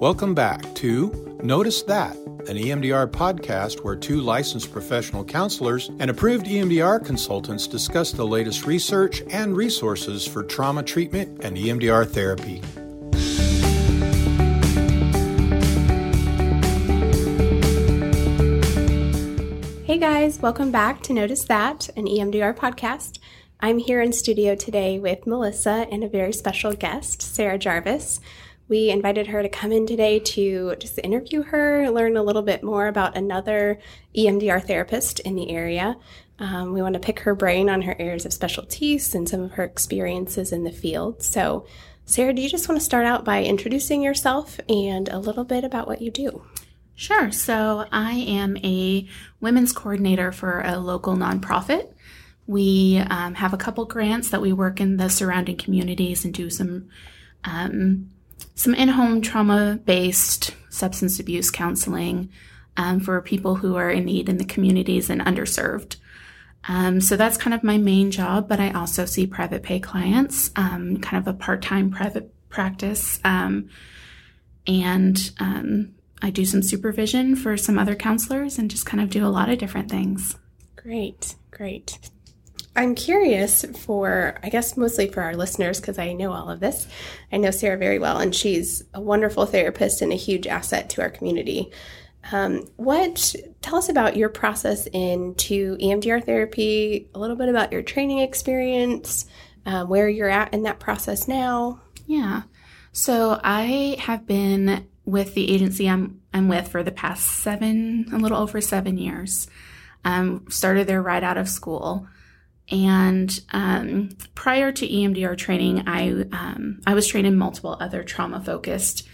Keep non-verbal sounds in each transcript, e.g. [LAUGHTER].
Welcome back to Notice That, an EMDR podcast where two licensed professional counselors and approved EMDR consultants discuss the latest research and resources for trauma treatment and EMDR therapy. Hey guys, welcome back to Notice That, an EMDR podcast. I'm here in studio today with Melissa and a very special guest, Sarah Jarvis. We invited her to come in today to just interview her, learn a little bit more about another EMDR therapist in the area. Um, we want to pick her brain on her areas of specialties and some of her experiences in the field. So, Sarah, do you just want to start out by introducing yourself and a little bit about what you do? Sure. So, I am a women's coordinator for a local nonprofit. We um, have a couple grants that we work in the surrounding communities and do some um, some in home trauma based substance abuse counseling um, for people who are in need in the communities and underserved. Um, so that's kind of my main job, but I also see private pay clients, um, kind of a part time private practice. Um, and um, I do some supervision for some other counselors and just kind of do a lot of different things. Great, great. I'm curious for, I guess, mostly for our listeners, because I know all of this. I know Sarah very well, and she's a wonderful therapist and a huge asset to our community. Um, what tell us about your process into EMDR therapy? A little bit about your training experience, um, where you're at in that process now. Yeah, so I have been with the agency I'm I'm with for the past seven, a little over seven years. Um, started there right out of school. And um, prior to EMDR training, I um, I was trained in multiple other trauma focused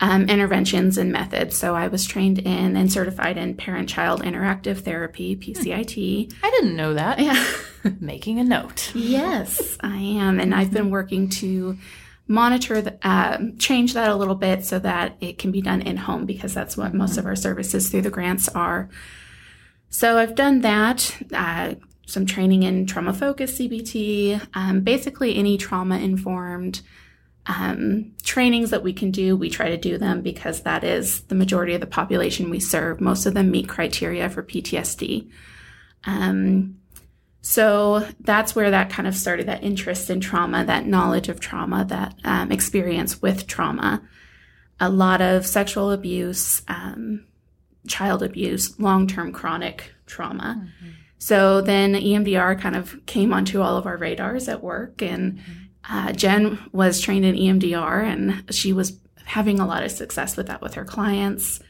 um, interventions and methods. So I was trained in and certified in parent child interactive therapy (PCIT). I didn't know that. Yeah, [LAUGHS] making a note. yes, I am, and I've been working to monitor the, uh, change that a little bit so that it can be done in home because that's what most of our services through the grants are. So I've done that. Uh, some training in trauma focused CBT, um, basically any trauma informed um, trainings that we can do. We try to do them because that is the majority of the population we serve. Most of them meet criteria for PTSD. Um, so that's where that kind of started that interest in trauma, that knowledge of trauma, that um, experience with trauma. A lot of sexual abuse, um, child abuse, long term chronic trauma. Mm-hmm so then EMDR kind of came onto all of our radars at work, and uh, Jen was trained in EMDR, and she was having a lot of success with that with her clients.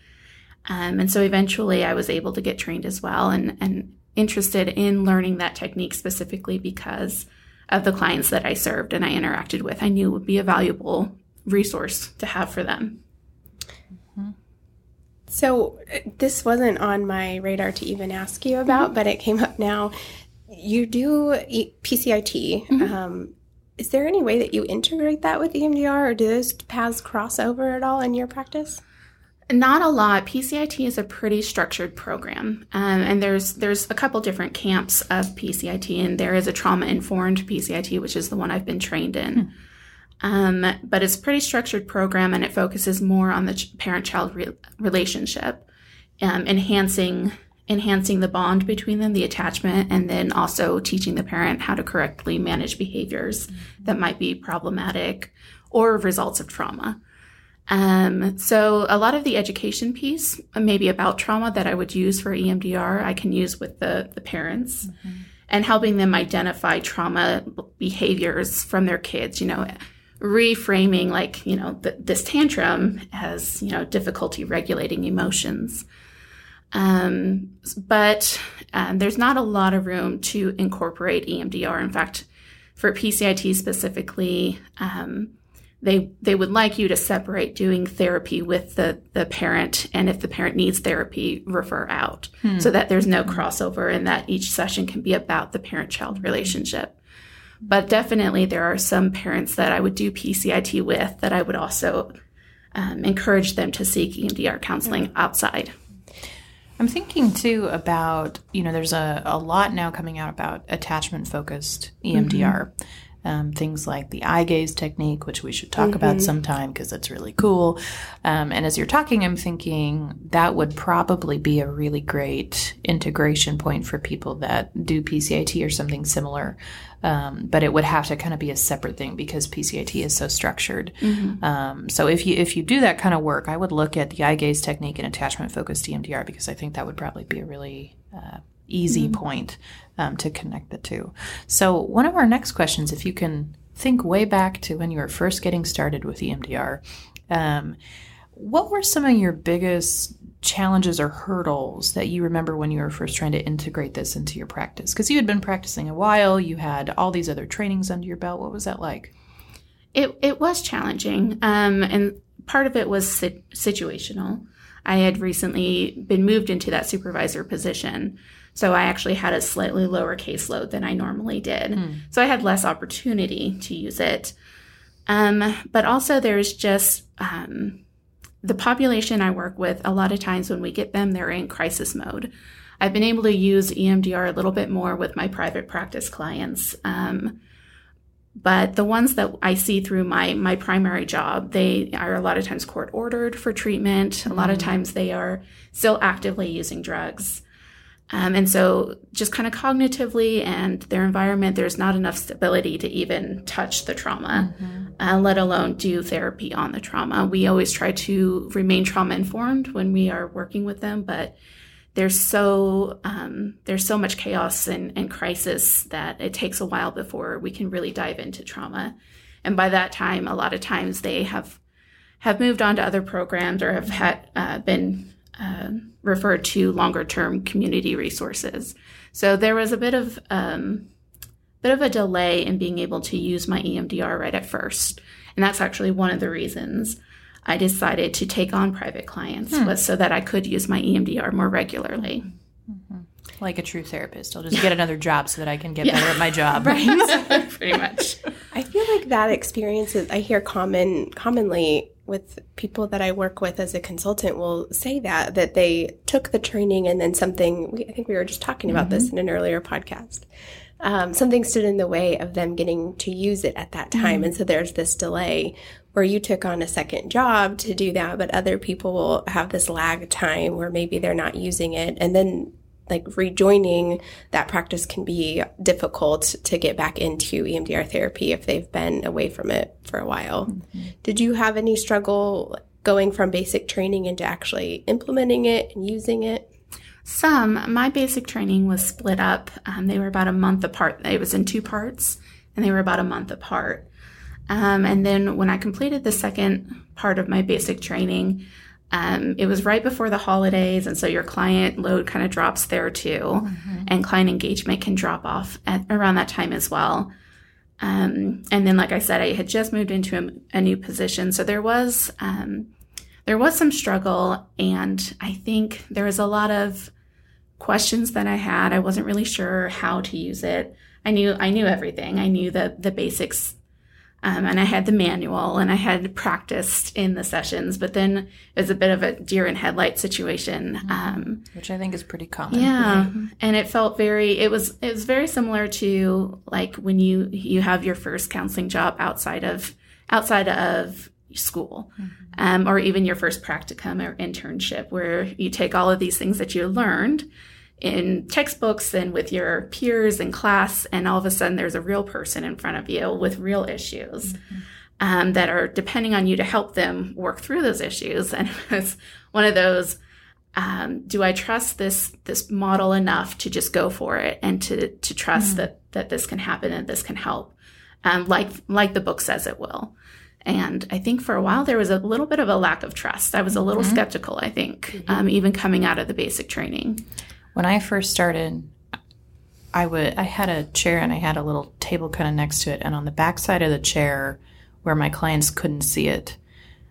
Um, and so eventually I was able to get trained as well and, and interested in learning that technique specifically because of the clients that I served and I interacted with. I knew would be a valuable resource to have for them. So this wasn't on my radar to even ask you about, mm-hmm. but it came up now. You do PCIT. Mm-hmm. Um, is there any way that you integrate that with EMDR, or do those paths cross over at all in your practice? Not a lot. PCIT is a pretty structured program, um, and there's there's a couple different camps of PCIT, and there is a trauma informed PCIT, which is the one I've been trained in. Mm-hmm. Um, but it's a pretty structured program and it focuses more on the ch- parent-child re- relationship, um, enhancing enhancing the bond between them, the attachment, and then also teaching the parent how to correctly manage behaviors mm-hmm. that might be problematic or results of trauma. Um, so a lot of the education piece, maybe about trauma that I would use for EMDR, I can use with the, the parents mm-hmm. and helping them identify trauma behaviors from their kids, you know, reframing like you know th- this tantrum as you know difficulty regulating emotions. Um, but um, there's not a lot of room to incorporate emdr in fact for pcit specifically um, they they would like you to separate doing therapy with the the parent and if the parent needs therapy refer out hmm. so that there's no crossover and that each session can be about the parent child relationship but definitely, there are some parents that I would do PCIT with that I would also um, encourage them to seek EMDR counseling outside. I'm thinking too about, you know, there's a, a lot now coming out about attachment focused EMDR. Mm-hmm. Um, things like the eye gaze technique, which we should talk about sometime because it's really cool. Um, and as you're talking, I'm thinking that would probably be a really great integration point for people that do PCIT or something similar. Um, but it would have to kind of be a separate thing because PCIT is so structured. Um, so if you if you do that kind of work, I would look at the eye gaze technique and attachment focused EMDR because I think that would probably be a really uh, easy point um, to connect the two. So one of our next questions, if you can think way back to when you were first getting started with EMDR, um, what were some of your biggest challenges or hurdles that you remember when you were first trying to integrate this into your practice? Because you had been practicing a while, you had all these other trainings under your belt. What was that like? It it was challenging, um, and part of it was si- situational. I had recently been moved into that supervisor position, so I actually had a slightly lower caseload than I normally did. So I had less opportunity to use it. Um, but also, there's just um, the population I work with. A lot of times when we get them, they're in crisis mode. I've been able to use EMDR a little bit more with my private practice clients. Um, but the ones that I see through my my primary job, they are a lot of times court ordered for treatment. A lot of times they are still actively using drugs. Um, and so, just kind of cognitively and their environment, there's not enough stability to even touch the trauma, uh, let alone do therapy on the trauma. We always try to remain trauma informed when we are working with them, but there's so um, there's so much chaos and, and crisis that it takes a while before we can really dive into trauma. And by that time, a lot of times they have have moved on to other programs or have had uh, been uh, referred to longer term community resources. So there was a bit of um, bit of a delay in being able to use my EMDR right at first, and that's actually one of the reasons I decided to take on private clients hmm. was so that I could use my EMDR more regularly. Mm-hmm. Like a true therapist, I'll just get another job so that I can get better at my job. [LAUGHS] Right, [LAUGHS] pretty much. I feel like that experience is I hear common commonly with people that I work with as a consultant will say that that they took the training and then something we, I think we were just talking about this mm-hmm. in an earlier podcast. Um, something stood in the way of them getting to use it at that time, mm-hmm. and so there's this delay where you took on a second job to do that, but other people will have this lag time where maybe they're not using it, and then like rejoining that practice can be difficult to get back into EMDR therapy if they've been away from it for a while. Did you have any struggle going from basic training into actually implementing it and using it? Some, my basic training was split up. Um, they were about a month apart. It was in two parts, and they were about a month apart. Um, and then when I completed the second part of my basic training, um, it was right before the holidays, and so your client load kind of drops there too, and client engagement can drop off at around that time as well. Um, and then, like I said, I had just moved into a, a new position, so there was um, there was some struggle, and I think there was a lot of questions that I had. I wasn't really sure how to use it. I knew I knew everything. I knew the the basics, um, and I had the manual, and I had practiced in the sessions. But then it was a bit of a deer in headlight situation. Um, Which I think is pretty common. yeah, and it felt very. It was it was very similar to like when you you have your first counseling job outside of outside of school, um, or even your first practicum or internship, where you take all of these things that you learned in textbooks and with your peers in class, and all of a sudden there's a real person in front of you with real issues. Um, that are depending on you to help them work through those issues, [LAUGHS] and it's one of those um, do I trust this this model enough to just go for it and to to trust that that this can happen and this can help, um, like like the book says it will. And I think for a while there was a little bit of a lack of trust. I was a little skeptical. I think um, even coming out of the basic training. When I first started, I would I had a chair and I had a little table kind of next to it, and on the back side of the chair, where my clients couldn't see it,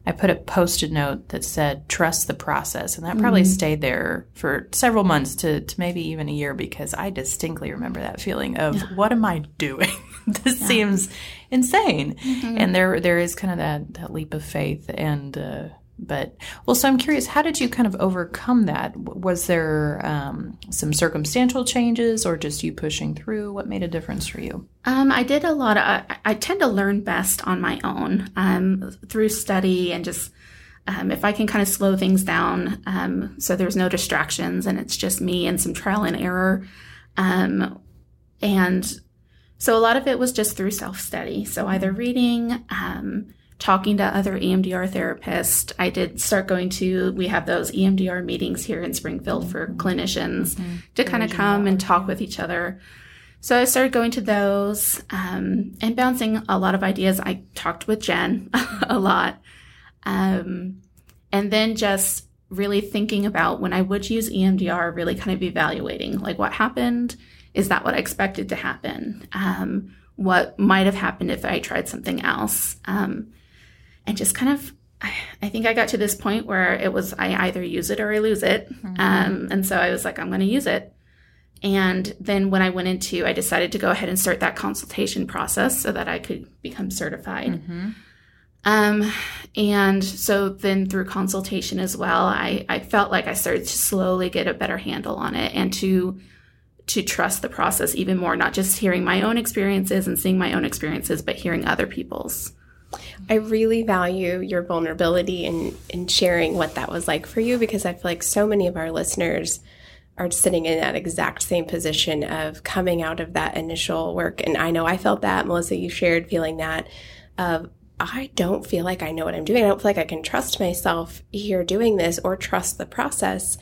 I put a post-it note that said "Trust the process," and that probably stayed there for several months to, to maybe even a year because I distinctly remember that feeling of "What am I doing? [LAUGHS] this seems insane." And there there is kind of that that leap of faith and. Uh, but well, so I'm curious, how did you kind of overcome that? Was there um, some circumstantial changes, or just you pushing through? What made a difference for you? Um, I did a lot of. I, I, tend to learn best on my own um, through study and just um, if I can kind of slow things down, um, so there's no distractions and it's just me and some trial and error. Um, and so a lot of it was just through self study. So either reading, um, talking to other EMDR therapists. I did start going to, we have those EMDR meetings here in Springfield for clinicians mm-hmm. to kind of come and talk with each other. So I started going to those um, and bouncing a lot of ideas. I talked with Jen [LAUGHS] a lot. Um, and then just really thinking about when I would use EMDR, really kind of evaluating like what happened. Is that what I expected to happen? Um, what might have happened if I tried something else? Um, and just kind of I think I got to this point where it was I either use it or I lose it. Mm-hmm. Um, and so I was like, I'm going to use it. And then when I went into, I decided to go ahead and start that consultation process so that I could become certified. Mm-hmm. Um, and so then through consultation as well, I, I felt like I started to slowly get a better handle on it and to to trust the process even more, not just hearing my own experiences and seeing my own experiences, but hearing other people's. I really value your vulnerability in, in sharing what that was like for you because I feel like so many of our listeners are sitting in that exact same position of coming out of that initial work. And I know I felt that. Melissa, you shared feeling that of I don't feel like I know what I'm doing. I don't feel like I can trust myself here doing this or trust the process.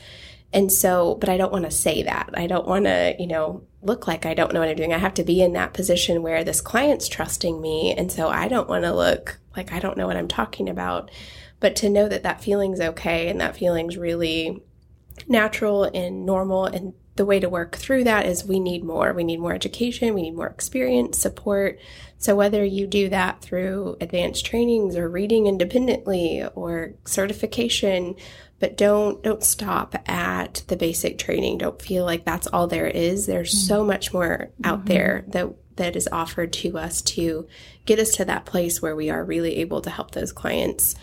And so, but I don't want to say that. I don't want to, you know, look like I don't know what I'm doing. I have to be in that position where this client's trusting me. And so I don't want to look like I don't know what I'm talking about. But to know that that feeling's okay and that feeling's really natural and normal and the way to work through that is we need more. We need more education, we need more experience, support. So whether you do that through advanced trainings or reading independently or certification, but don't don't stop at the basic training. Don't feel like that's all there is. There's mm-hmm. so much more out mm-hmm. there that that is offered to us to get us to that place where we are really able to help those clients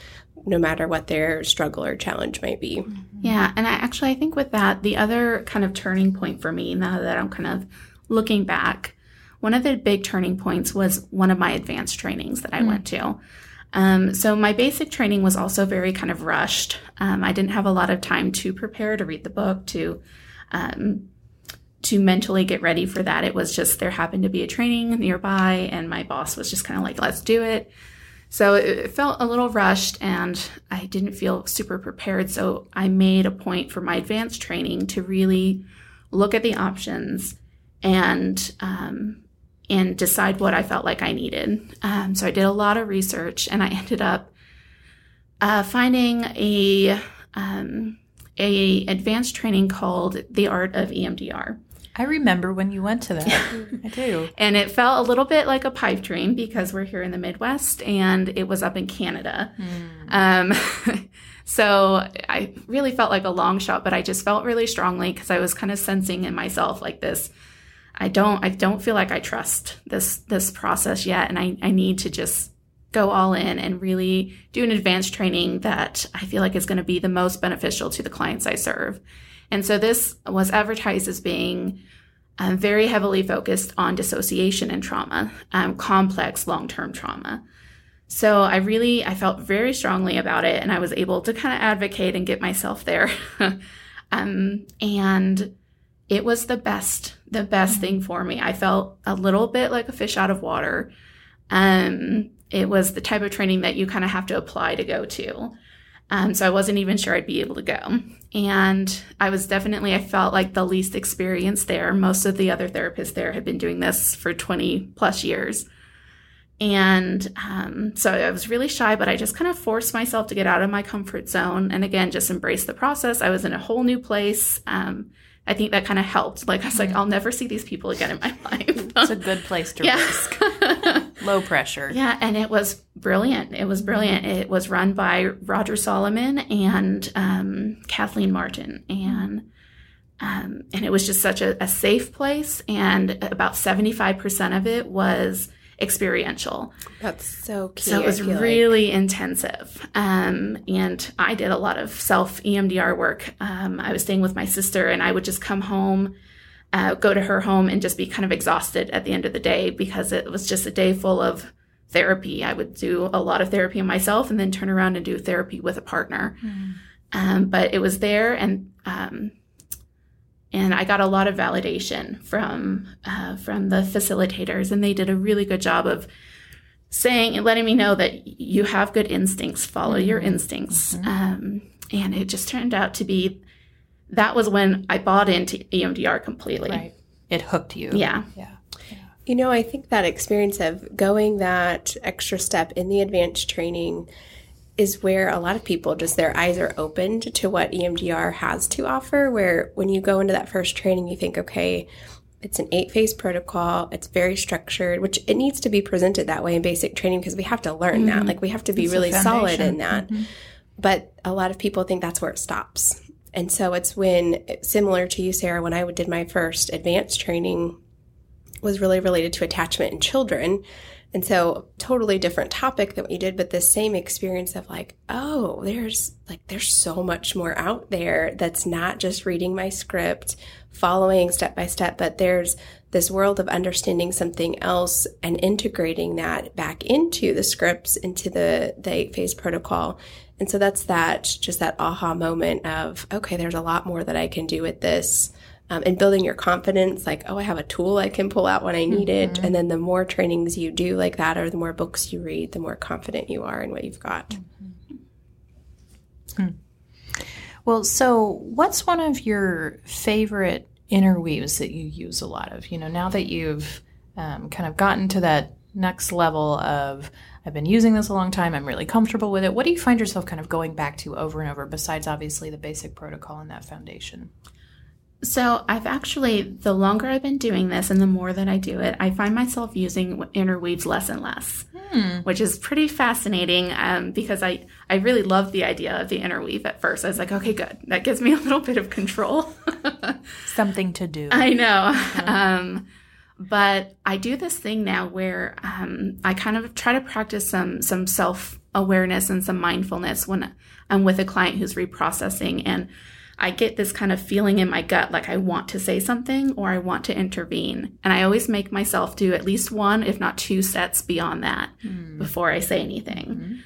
no matter what their struggle or challenge might be. Mm-hmm. Yeah, and I actually I think with that the other kind of turning point for me now that I'm kind of looking back, one of the big turning points was one of my advanced trainings that I mm-hmm. went to. Um, so my basic training was also very kind of rushed. Um, I didn't have a lot of time to prepare to read the book to um, to mentally get ready for that. It was just there happened to be a training nearby, and my boss was just kind of like, "Let's do it." So it felt a little rushed and I didn't feel super prepared. So I made a point for my advanced training to really look at the options and um, and decide what I felt like I needed. Um, so I did a lot of research and I ended up uh, finding a um, a advanced training called the Art of EMDR. I remember when you went to that. [LAUGHS] I do. And it felt a little bit like a pipe dream because we're here in the Midwest and it was up in Canada. Mm. Um, [LAUGHS] so I really felt like a long shot, but I just felt really strongly because I was kind of sensing in myself like this. I don't, I don't feel like I trust this, this process yet. And I, I need to just go all in and really do an advanced training that I feel like is going to be the most beneficial to the clients I serve. And so this was advertised as being um, very heavily focused on dissociation and trauma, um, complex long-term trauma. So I really, I felt very strongly about it and I was able to kind of advocate and get myself there. [LAUGHS] um, and it was the best, the best mm-hmm. thing for me. I felt a little bit like a fish out of water. Um, it was the type of training that you kind of have to apply to go to. Um, so I wasn't even sure I'd be able to go. And I was definitely, I felt like the least experienced there. Most of the other therapists there had been doing this for 20 plus years. And um, so I was really shy, but I just kind of forced myself to get out of my comfort zone and again, just embrace the process. I was in a whole new place. Um, I think that kind of helped. Like I was like, mm-hmm. I'll never see these people again in my [LAUGHS] life. it's a good place to [LAUGHS] risk. Low pressure. [LAUGHS] Yeah, and it was brilliant. It was brilliant. It was run by Roger Solomon and um, Kathleen Martin, and um, and it was just such a, a safe place. And about seventy five percent of it was experiential. That's so key. So it was feel like. really intensive. Um, and I did a lot of self EMDR work. Um, I was staying with my sister, and I would just come home, uh, go to her home, and just be kind of exhausted at the end of the day because it was just a day full of therapy. I would do a lot of therapy on myself and then turn around and do therapy with a partner. Um, but it was there, and um, and I got a lot of validation from uh, from the facilitators, and they did a really good job of saying and letting me know that you have good instincts, follow your instincts. Um, and it just turned out to be that was when I bought into EMDR completely. Right. It hooked you. Yeah. Yeah. You know, I think that experience of going that extra step in the advanced training is where a lot of people just their eyes are opened to what EMDR has to offer. Where when you go into that first training, you think, okay, it's an eight phase protocol, it's very structured, which it needs to be presented that way in basic training because we have to learn that. Mm-hmm. Like we have to be It's really solid in that. Mm-hmm. But a lot of people think that's where it stops. And so it's when, similar to you, Sarah, when I did my first advanced training, was really related to attachment in children. And so totally different topic than what you did, but the same experience of like, oh, there's like there's so much more out there that's not just reading my script, following step by step, but there's this world of understanding something else and integrating that back into the scripts, into the the eight phase protocol. And so that's that just that aha moment of, okay, there's a lot more that I can do with this um, and building your confidence like oh i have a tool i can pull out when i need it and then the more trainings you do like that or the more books you read the more confident you are in what you've got Well, so what's one of your favorite interweaves that you use a lot of? You know, now that you've um, kind of gotten to that next level of, I've been using this a long time, I'm really comfortable with it. What do you find yourself kind of going back to over and over, besides obviously the basic protocol and that foundation? So I've actually, the longer I've been doing this and the more that I do it, I find myself using interweaves less and less, which is pretty fascinating um, because I, I really loved the idea of the interweave at first. I was like, okay, good. That gives me a little bit of control. [LAUGHS] Something to do. I know. [LAUGHS] Um, but I do this thing now where um, I kind of try to practice some some self awareness and some mindfulness when I'm with a client who's reprocessing, and I get this kind of feeling in my gut like I want to say something or I want to intervene, and I always make myself do at least one, if not two sets beyond that before I say anything,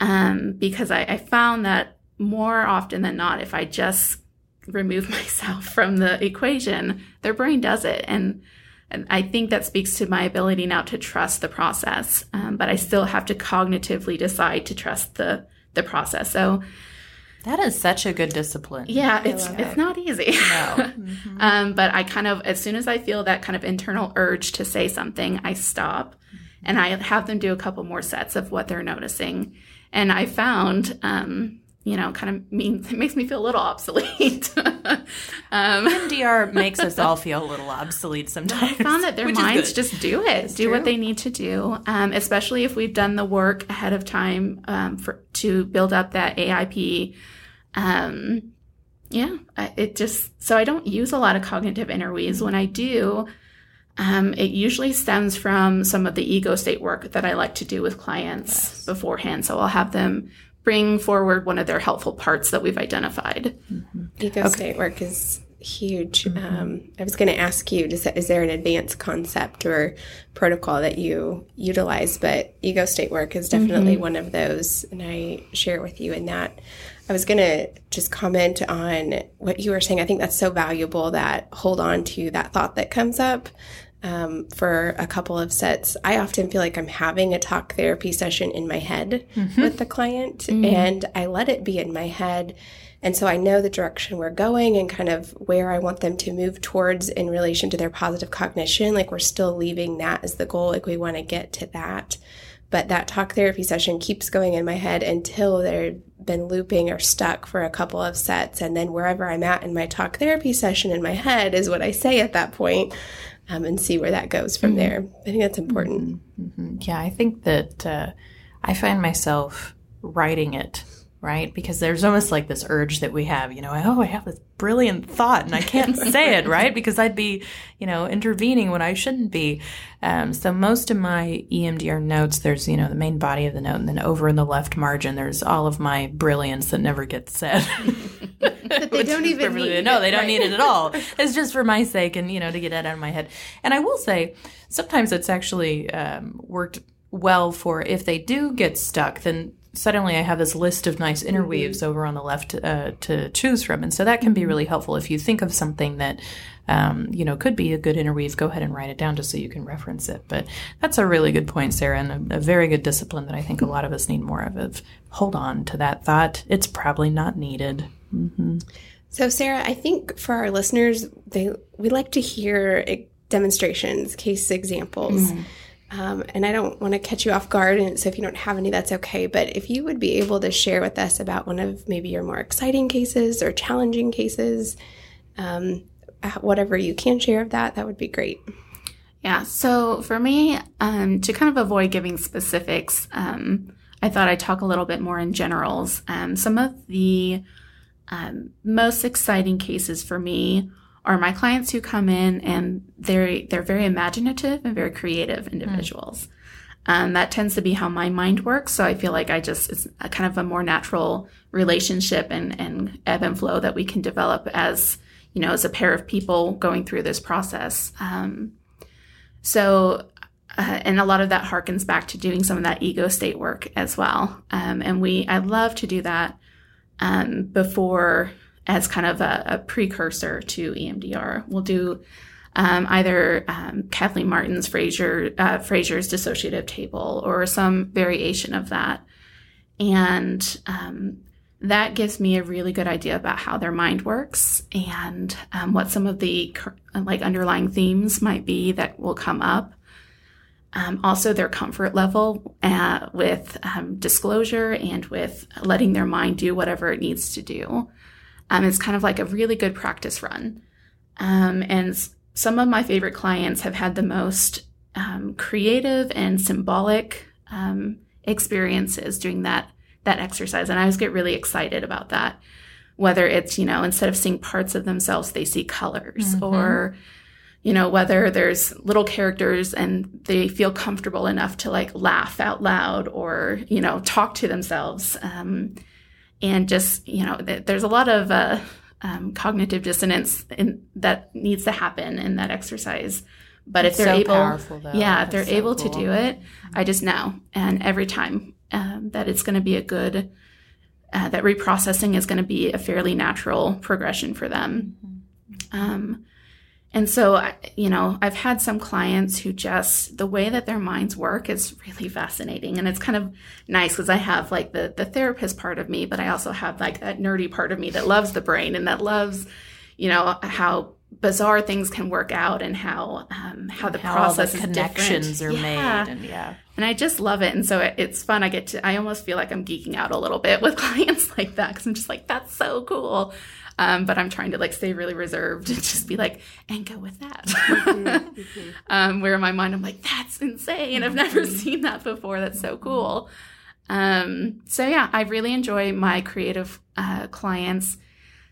um, because I, I found that more often than not, if I just remove [LAUGHS] myself from the equation, their brain does it. And, and I think that speaks to my ability now to trust the process. Um, but I still have to cognitively decide to trust the, the process. So that is such a good discipline. yeah, it's, love it's not easy. No. [LAUGHS] um, but I kind of, as soon as I feel that kind of internal urge to say something, I stop and I have them do a couple more sets of what they're noticing. And I found, um, you know, kind of means [LAUGHS] it makes me feel a little obsolete. [LAUGHS] um, EMDR [LAUGHS] makes us all feel a little obsolete sometimes. I found that their minds just do it, do what they need to do, um, especially if we've done the work ahead of time um, for to build up that AIP. Um, yeah, it just so I don't use a lot of cognitive interweaves. When I do, um, it usually stems from some of the ego state work that I like to do with clients beforehand. So I'll have them bring forward one of their helpful parts that we've identified. Mm-hmm. ego state work is huge. Mm-hmm. Um, i was going to ask you does, is there an advanced concept or protocol that you utilize? But ego state work is definitely mm-hmm. one of those and i share with you in that. I was going to just comment on what you were saying. I think that's so valuable that hold on to that thought that comes up um, for a couple of sets. I often feel like I'm having a talk therapy session in my head with the client, and I let it be in my head. And so I know the direction we're going and kind of where I want them to move towards in relation to their positive cognition. Like we're still leaving that as the goal, like we want to get to that. But that talk therapy session keeps going in my head until they've been looping or stuck for a couple of sets. And then wherever I'm at in my talk therapy session in my head is what I say at that point, um, and see where that goes from there. I think that's important. Yeah, I think that uh, I find myself writing it right? Because there's almost like this urge that we have, you know, oh, I have this brilliant thought and I can't [LAUGHS] say it, right? Because I'd be, you know, intervening when I shouldn't be. Um, so most of my EMDR notes, there's, you know, the main body of the note, and then over in the left margin, there's all of my brilliance that never gets said. [LAUGHS] but they don't even need it. No, they don't right. need it at all. [LAUGHS] It's just for my sake and, you know, to get it out of my head. And I will say, sometimes it's actually um, worked well for if they do get stuck, then suddenly I have this list of nice interweaves mm-hmm. over on the left uh, to choose from, and so that can be really helpful if you think of something that um, you know could be a good interweave. Go ahead and write it down just so you can reference it. But that's a really good point, Sarah, and a, a very good discipline that I think a lot of us need more of. Of hold on to that thought; it's probably not needed. Mm-hmm. So, Sarah, I think for our listeners, they we like to hear demonstrations, case examples. Mm-hmm um, and I don't want to catch you off guard. And so if you don't have any, that's okay. But if you would be able to share with us about one of maybe your more exciting cases or challenging cases, um, uh, whatever you can share of that, that would be great. Yeah. So for me, um, to kind of avoid giving specifics, um, I thought I'd talk a little bit more in generals. Um, some of the um, most exciting cases for me are my clients who come in and they're they're very imaginative and very creative individuals. Mm. Um, that tends to be how my mind works. So I feel like I just it's kind of a more natural relationship and and ebb and flow that we can develop as you know as a pair of people going through this process. Um, so. Uh, and a lot of that harkens back to doing some of that ego state work as well. Um, and we, I love to do that um, before as kind of a, a precursor to EMDR. We'll do um, either um, Kathleen Martin's Fraser uh, Fraser's dissociative table or some variation of that, and um, that gives me a really good idea about how their mind works and um, what some of the like underlying themes might be that will come up. Um, also, their comfort level uh, with um, disclosure and with letting their mind do whatever it needs to do. Um, it's kind of like a really good practice run. Um, and some of my favorite clients have had the most um, creative and symbolic um, experiences doing that that exercise, and I always get really excited about that. Whether it's you know instead of seeing parts of themselves, they see colors, mm-hmm. or you know whether there's little characters and they feel comfortable enough to like laugh out loud or you know talk to themselves. Um, and just you know th- there's a lot of uh, um, cognitive dissonance in, that needs to happen in that exercise but it's if they're so able powerful, yeah if they're so able cool. to do it i just know and every time um, that it's going to be a good uh, that reprocessing is going to be a fairly natural progression for them mm-hmm. um, and so, you know, I've had some clients who just the way that their minds work is really fascinating, and it's kind of nice because I have like the the therapist part of me, but I also have like that nerdy part of me that loves the brain and that loves, you know, how bizarre things can work out and how um, how the how process the connections are yeah. made and yeah. And i just love it. And so it, it's fun. I get to i almost feel like i'm geeking out a little bit [LAUGHS] with clients like that because i'm just like that's so cool um, but I'm trying to like stay really reserved and just be like, and go with that. Mm-hmm, [LAUGHS] mm-hmm. um, where in my mind, I'm like, that's insane. I've never mm-hmm. seen that before. That's so cool. Um, so yeah, I really enjoy my creative uh, clients.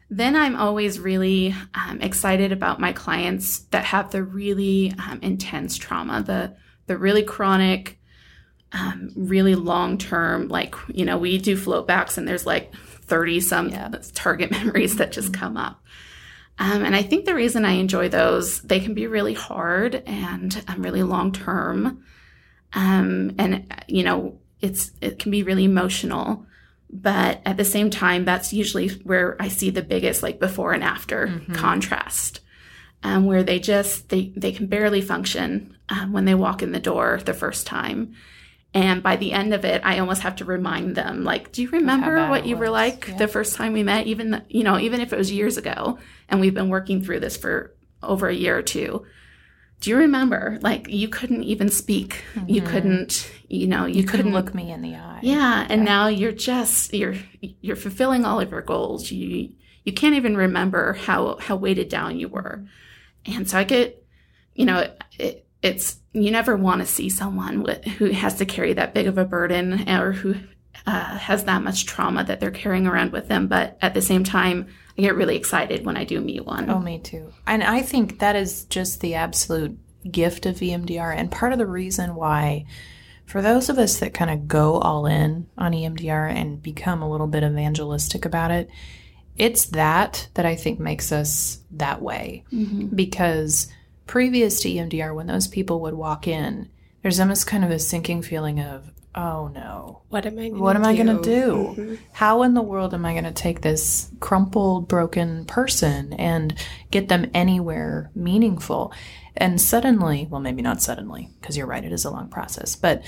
Then I'm always really um, excited about my clients that have the really um, intense trauma, the the really chronic, um, really long term. Like you know, we do float backs, and there's like 30 some yeah. target [LAUGHS] memories that just come up. Um, and I think the reason I enjoy those, they can be really hard and um, really long term. Um, and, you know, it's, it can be really emotional. But at the same time, that's usually where I see the biggest like before and after mm-hmm. contrast. Um, where they just they they can barely function um, when they walk in the door the first time and by the end of it, I almost have to remind them, like, do you remember what you were like yeah. the first time we met? Even, the, you know, even if it was years ago and we've been working through this for over a year or two. Do you remember? Like, you couldn't even speak. Mm-hmm. You couldn't, you know, you, you couldn't, couldn't, look me in the eye. Yeah. And yeah. now you're just, you're, you're fulfilling all of your goals. You, you can't even remember how, how weighted down you were. And so I get, you know, it, it's you never want to see someone who has to carry that big of a burden or who uh, has that much trauma that they're carrying around with them. But at the same time, I get really excited when I do meet one. Oh, me too. And I think that is just the absolute gift of EMDR. And part of the reason why, for those of us that kind of go all in on EMDR and become a little bit evangelistic about it, it's that that I think makes us that way. Mm-hmm. Because previous to EMDR, when those people would walk in, there's almost kind of a sinking feeling of, oh no what am i gonna what am do? i going to do mm-hmm. how in the world am i going to take this crumpled broken person and get them anywhere meaningful and suddenly well maybe not suddenly because you're right it is a long process but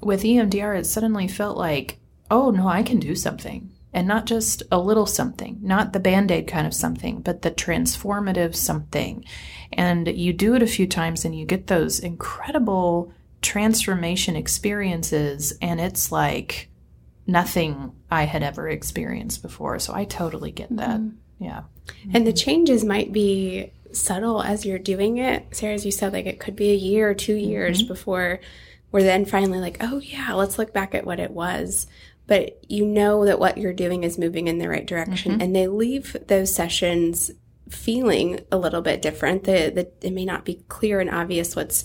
with emdr it suddenly felt like oh no i can do something and not just a little something, not the band aid kind of something, but the transformative something. And you do it a few times and you get those incredible transformation experiences and it's like nothing I had ever experienced before. So I totally get that. Mm-hmm. Yeah. And the changes might be subtle as you're doing it. Sarah, as you said, like it could be a year or two years mm-hmm. before we're then finally like, oh, yeah, let's look back at what it was. But you know that what you're doing is moving in the right direction. Mm-hmm. And they leave those sessions feeling a little bit different. That it may not be clear and obvious what's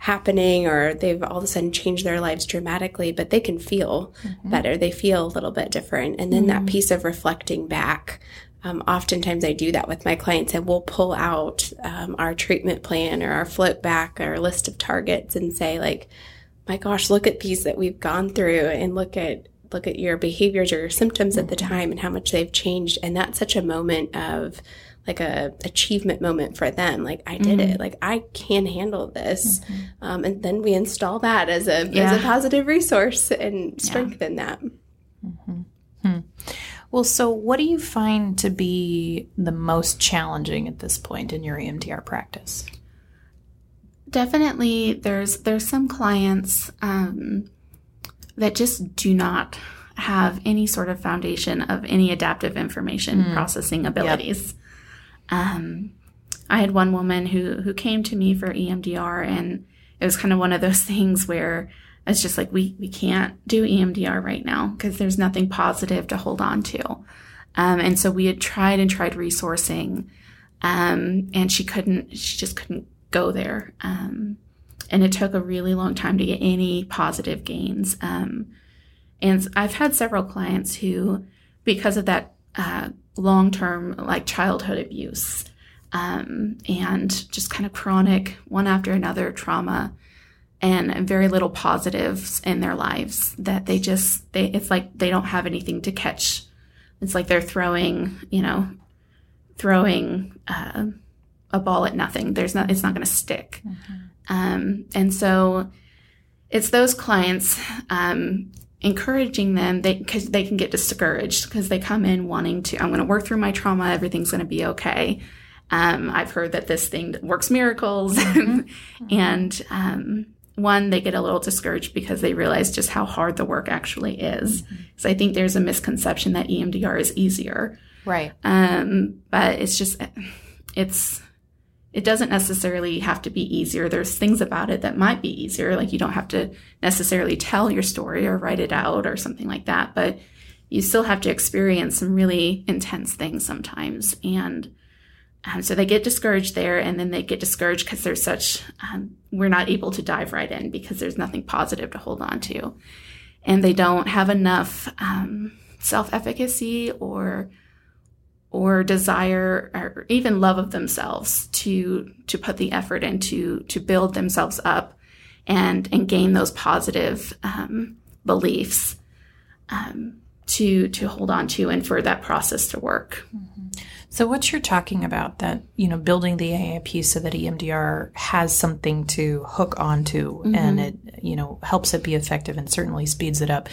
happening or they've all of a sudden changed their lives dramatically, but they can feel mm-hmm. better. They feel a little bit different. And then mm-hmm. that piece of reflecting back. Um, oftentimes I do that with my clients and we'll pull out um, our treatment plan or our float back or list of targets and say like, my gosh, look at these that we've gone through and look at look at your behaviors or your symptoms mm-hmm. at the mm-hmm. time and how much they've changed. And that's such a moment of like a achievement moment for them. Like I did mm-hmm. it. Like I can handle this. Mm-hmm. Um, and then we install that as a yeah. as a positive resource and strengthen yeah. that. Mm-hmm. Hmm. Well, so what do you find to be the most challenging at this point in your EMDR practice? Definitely, there's there's some clients um, that just do not have any sort of foundation of any adaptive information mm. processing abilities. Um, I had one woman who who came to me for EMDR, and it was kind of one of those [LAUGHS] things where it's just like we we can't do EMDR right now because there's nothing positive to hold on to. Um, and so we had tried and tried resourcing, um, and she couldn't. She just couldn't go there. Um, and it took a really long time to get any positive gains. Um, and I've had several clients who, because of that uh, long term like childhood abuse um, and just kind of chronic one after another trauma and very little positives in their lives that they just they it's like they don't have anything to catch. It's like they're throwing you know throwing uh, a ball at nothing. There's not it's not going to stick. Mm-hmm. um, and so it's those clients um, encouraging them because they, they, can get discouraged because they come in wanting to i'm going to work through my trauma everything's going to be okay. Um, i've heard that this thing works miracles. [LAUGHS] Mm-hmm. and um, one they get a little discouraged because they realize just how hard the work actually is. Mm-hmm. so i think there's a misconception that emdr is easier. Right. Um, but it's just it's it doesn't necessarily have to be easier. There's things about it that might be easier. Like you don't have to necessarily tell your story or write it out or something like that, but you still have to experience some really intense things sometimes. And um, so they get discouraged there and then they get discouraged because there's such, um, we're not able to dive right in because there's nothing positive to hold on to. And they don't have enough um, self efficacy or or desire or even love of themselves to to put the effort into to build themselves up and and gain those positive um, beliefs um, to to hold on to and for that process to work. Mm-hmm. So what you're talking about that you know building the AIP so that EMDR has something to hook onto mm-hmm. and it you know helps it be effective and certainly speeds it up.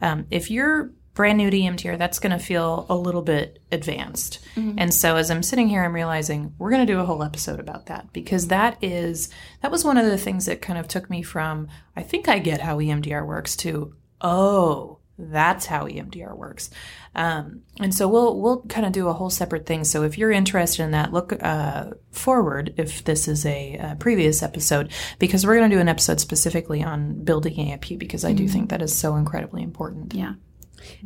Um, if you're brand new to EMDR, that's going to feel a little bit advanced. Mm-hmm. And so as I'm sitting here, I'm realizing we're going to do a whole episode about that because that is, that was one of the things that kind of took me from, I think I get how EMDR works to, oh, That's how EMDR works. Um, and so we'll we'll kind of do a whole separate thing. So if you're interested in that, look uh, forward if this is a, a, previous episode because we're going to do an episode specifically on building AIP because I do mm-hmm. think that is so incredibly important. Yeah,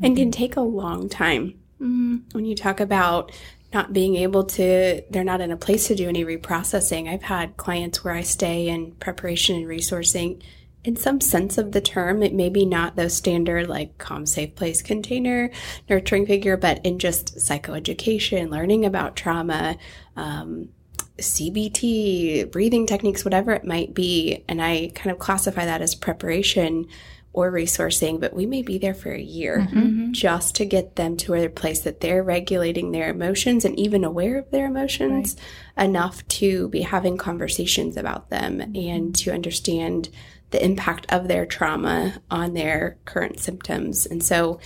and can take a long time. Mm-hmm. When you talk about not being able to, they're not in a place to do any reprocessing. I've had clients where I stay in preparation and resourcing in some sense of the term. It may be not those standard like calm, safe place container, nurturing figure, but in just psychoeducation, learning about trauma, um, CBT, breathing techniques, whatever it might be. And I kind of classify that as preparation or resourcing, but we may be there for a year mm-hmm. mm-hmm. just to get them to a place that they're regulating their emotions and even aware of their emotions right. enough to be having conversations about them mm-hmm. and to understand the impact of their trauma on their current symptoms. And so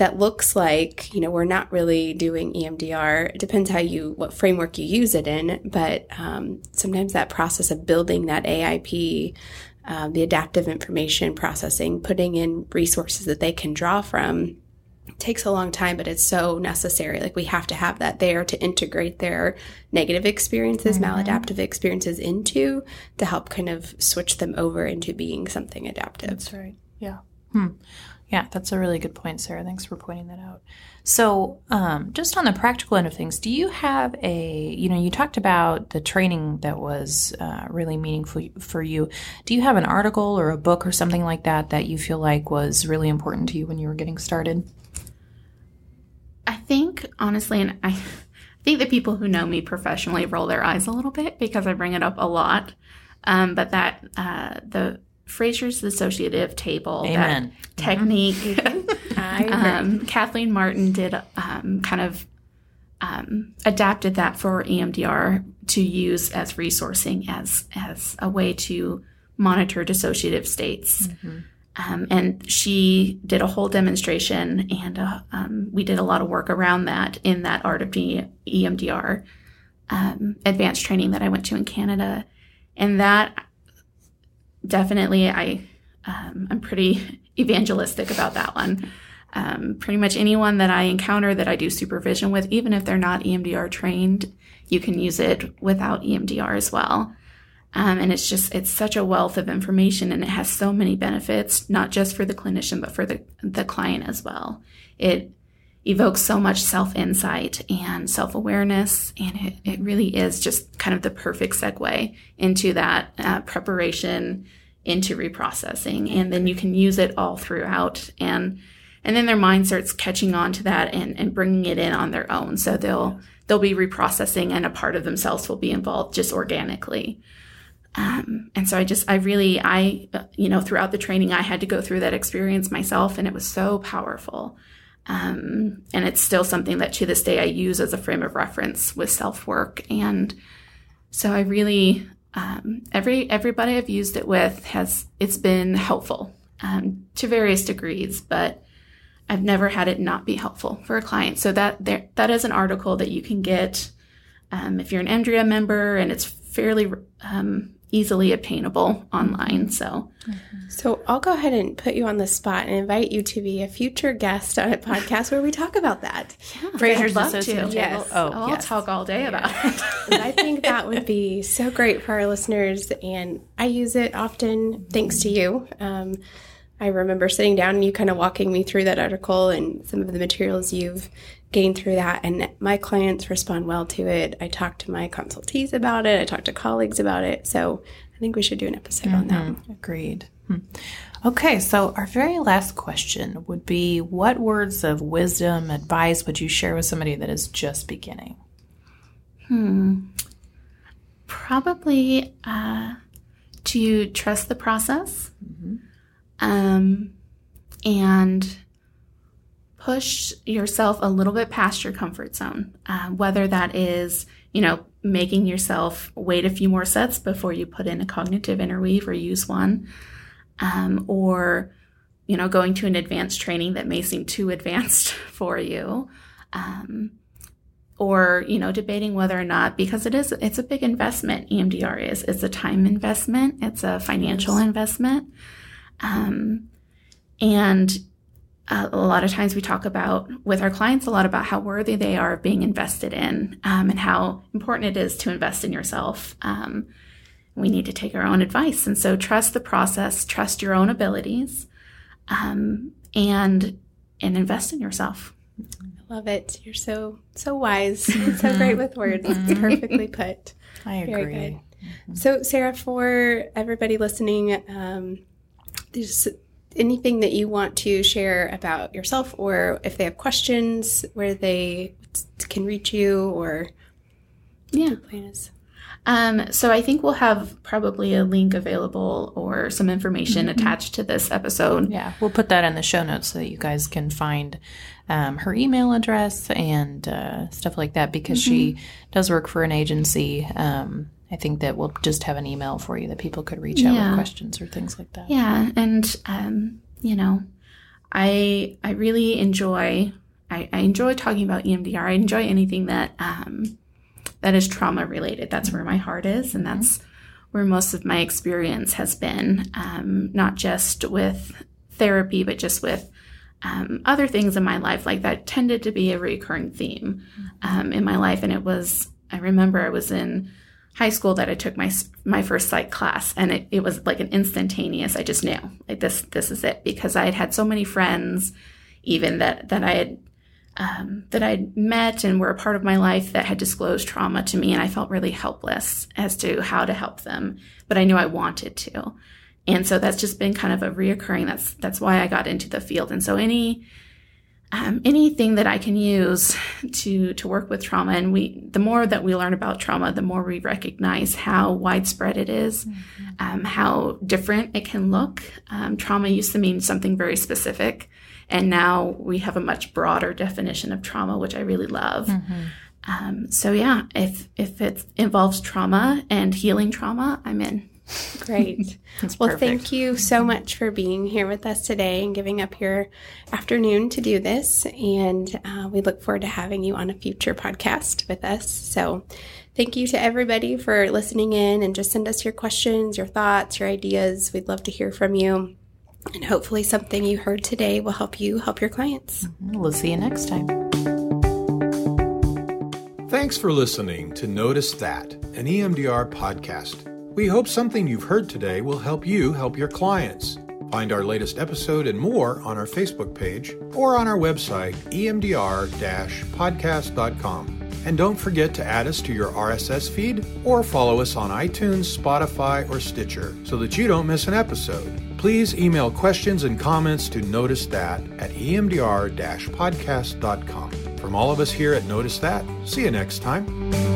that looks like, you know, we're not really doing EMDR. It depends how you, what framework you use it in, but um, sometimes that process of building that AIP, um, the adaptive information processing, putting in resources that they can draw from takes a long time, but it's so necessary. Like we have to have that there to integrate their negative experiences, mm-hmm. maladaptive experiences into to help kind of switch them over into being something adaptive. That's right. Yeah. Hmm. Yeah, that's a really good point, Sarah. Thanks for pointing that out. So, um, just on the practical end of things, do you have a, you know, you talked about the training that was uh, really meaningful for you. Do you have an article or a book or something like that that you feel like was really important to you when you were getting started? I think, honestly, and I think the people who know me professionally roll their eyes a little bit because I bring it up a lot. Um, but that, uh, the Fraser's Dissociative Table, Amen. that technique, mm-hmm. [LAUGHS] um, Kathleen Martin did um, kind of um, adapted that for EMDR to use as resourcing as as a way to monitor dissociative states. Mm-hmm. Um, and she did a whole demonstration, and uh, um, we did a lot of work around that in that Art of EMDR um, advanced training that I went to in Canada. And that definitely, I um, I'm pretty [LAUGHS] evangelistic about that one. Um, pretty much anyone that I encounter that I do supervision with, even if they're not EMDR trained, you can use it without EMDR as well. Um, and it's just, it's such a wealth of information and it has so many benefits, not just for the clinician, but for the, the client as well. It evokes so much self insight and self awareness. And it, it really is just kind of the perfect segue into that uh, preparation into reprocessing. And then you can use it all throughout. And, and then their mind starts catching on to that and, and bringing it in on their own. So they'll, they'll be reprocessing and a part of themselves will be involved just organically. Um, and so I just, I really, I, you know, throughout the training, I had to go through that experience myself and it was so powerful. Um, and it's still something that to this day I use as a frame of reference with self work. And so I really, um, every, everybody I've used it with has, it's been helpful, um, to various degrees, but I've never had it not be helpful for a client. So that there, that is an article that you can get, um, if you're an EMDRIA member and it's fairly, um, easily obtainable online. So, so I'll go ahead and put you on the spot and invite you to be a future guest on a podcast where we talk about that. Yeah, Fraser's love to. Yes. Oh, I'll yes. talk all day about it. I think that would be so great for our listeners, and I use it often thanks to you. Um, I remember sitting down and you kind of walking me through that article and some of the materials you've gained through that. And my clients respond well to it. I talk to my consultees about it. I talk to colleagues about it. So I think we should do an episode mm-hmm. on that. Mm-hmm. Agreed. Hmm. Okay, so our very last question would be what words of wisdom, advice would you share with somebody that is just beginning? Hmm. Probably uh, to trust the process. Mm-hmm um, and push yourself a little bit past your comfort zone, uh, whether that is, you know, making yourself wait a few more sets before you put in a cognitive interweave or use one, um, or, you know, going to an advanced training that may seem too [LAUGHS] advanced for you. Um, or you know debating whether or not because it is it's a big investment emdr is it's a time investment it's a financial yes. investment um, and a lot of times we talk about with our clients a lot about how worthy they are of being invested in um, and how important it is to invest in yourself. Um, we need to take our own advice. And so trust the process, trust your own abilities, um, and and invest in yourself. I love it. You're so so wise. so great with [LAUGHS] words. Perfectly put. I agree. Very good. Mm-hmm. So, Sarah, for everybody listening, um, there's anything that you want to share about yourself, or if they have questions, where they can reach you, or yeah. Um, so I think we'll have probably a link available or some information mm-hmm. attached to this episode. Yeah, we'll put that in the show notes so that you guys can find um, her email address and uh, stuff like that because mm-hmm. she does work for an agency. Um, I think that we'll just have an email for you that people could reach out with questions or things like that. Yeah, and um, you know, I I really enjoy I, I, enjoy talking about EMDR. I enjoy anything that um, that is trauma related. That's where my heart is, and that's where most of my experience has been. Um, not just with therapy, but just with um, other things in my life. Like that tended to be a recurring theme um, in my life, and it was. I remember I was in high school that I took my my first psych class, and it, it was like an instantaneous. I just knew like this this is it because I had had so many friends, even that that I had um, that I'd met and were a part of my life that had disclosed trauma to me, and I felt really helpless as to how to help them. But I knew I wanted to, and so that's just been kind of a reoccurring. That's that's why I got into the field, and so any um, anything that I can use to to work with trauma. And we, the more that we learn about trauma, the more we recognize how widespread it is, mm-hmm. um, how different it can look. Um, trauma used to mean something very specific, and now we have a much broader definition of trauma, which I really love. Mm-hmm. Um, so yeah, if if it involves trauma and healing trauma, I'm in. Great. [LAUGHS] well, perfect. thank you so much for being here with us today and giving up your afternoon to do this. And uh, we look forward to having you on a future podcast with us. So, thank you to everybody for listening in and just send us your questions, your thoughts, your ideas. We'd love to hear from you. And hopefully, something you heard today will help you help your clients. We'll see you next time. Thanks for listening to Notice That, an EMDR podcast. We hope something you've heard today will help you help your clients. Find our latest episode and more on our Facebook page or on our website, emdr podcast.com. And don't forget to add us to your RSS feed or follow us on iTunes, Spotify, or Stitcher so that you don't miss an episode. Please email questions and comments to Notice That at emdr podcast.com. From all of us here at Notice That, see you next time.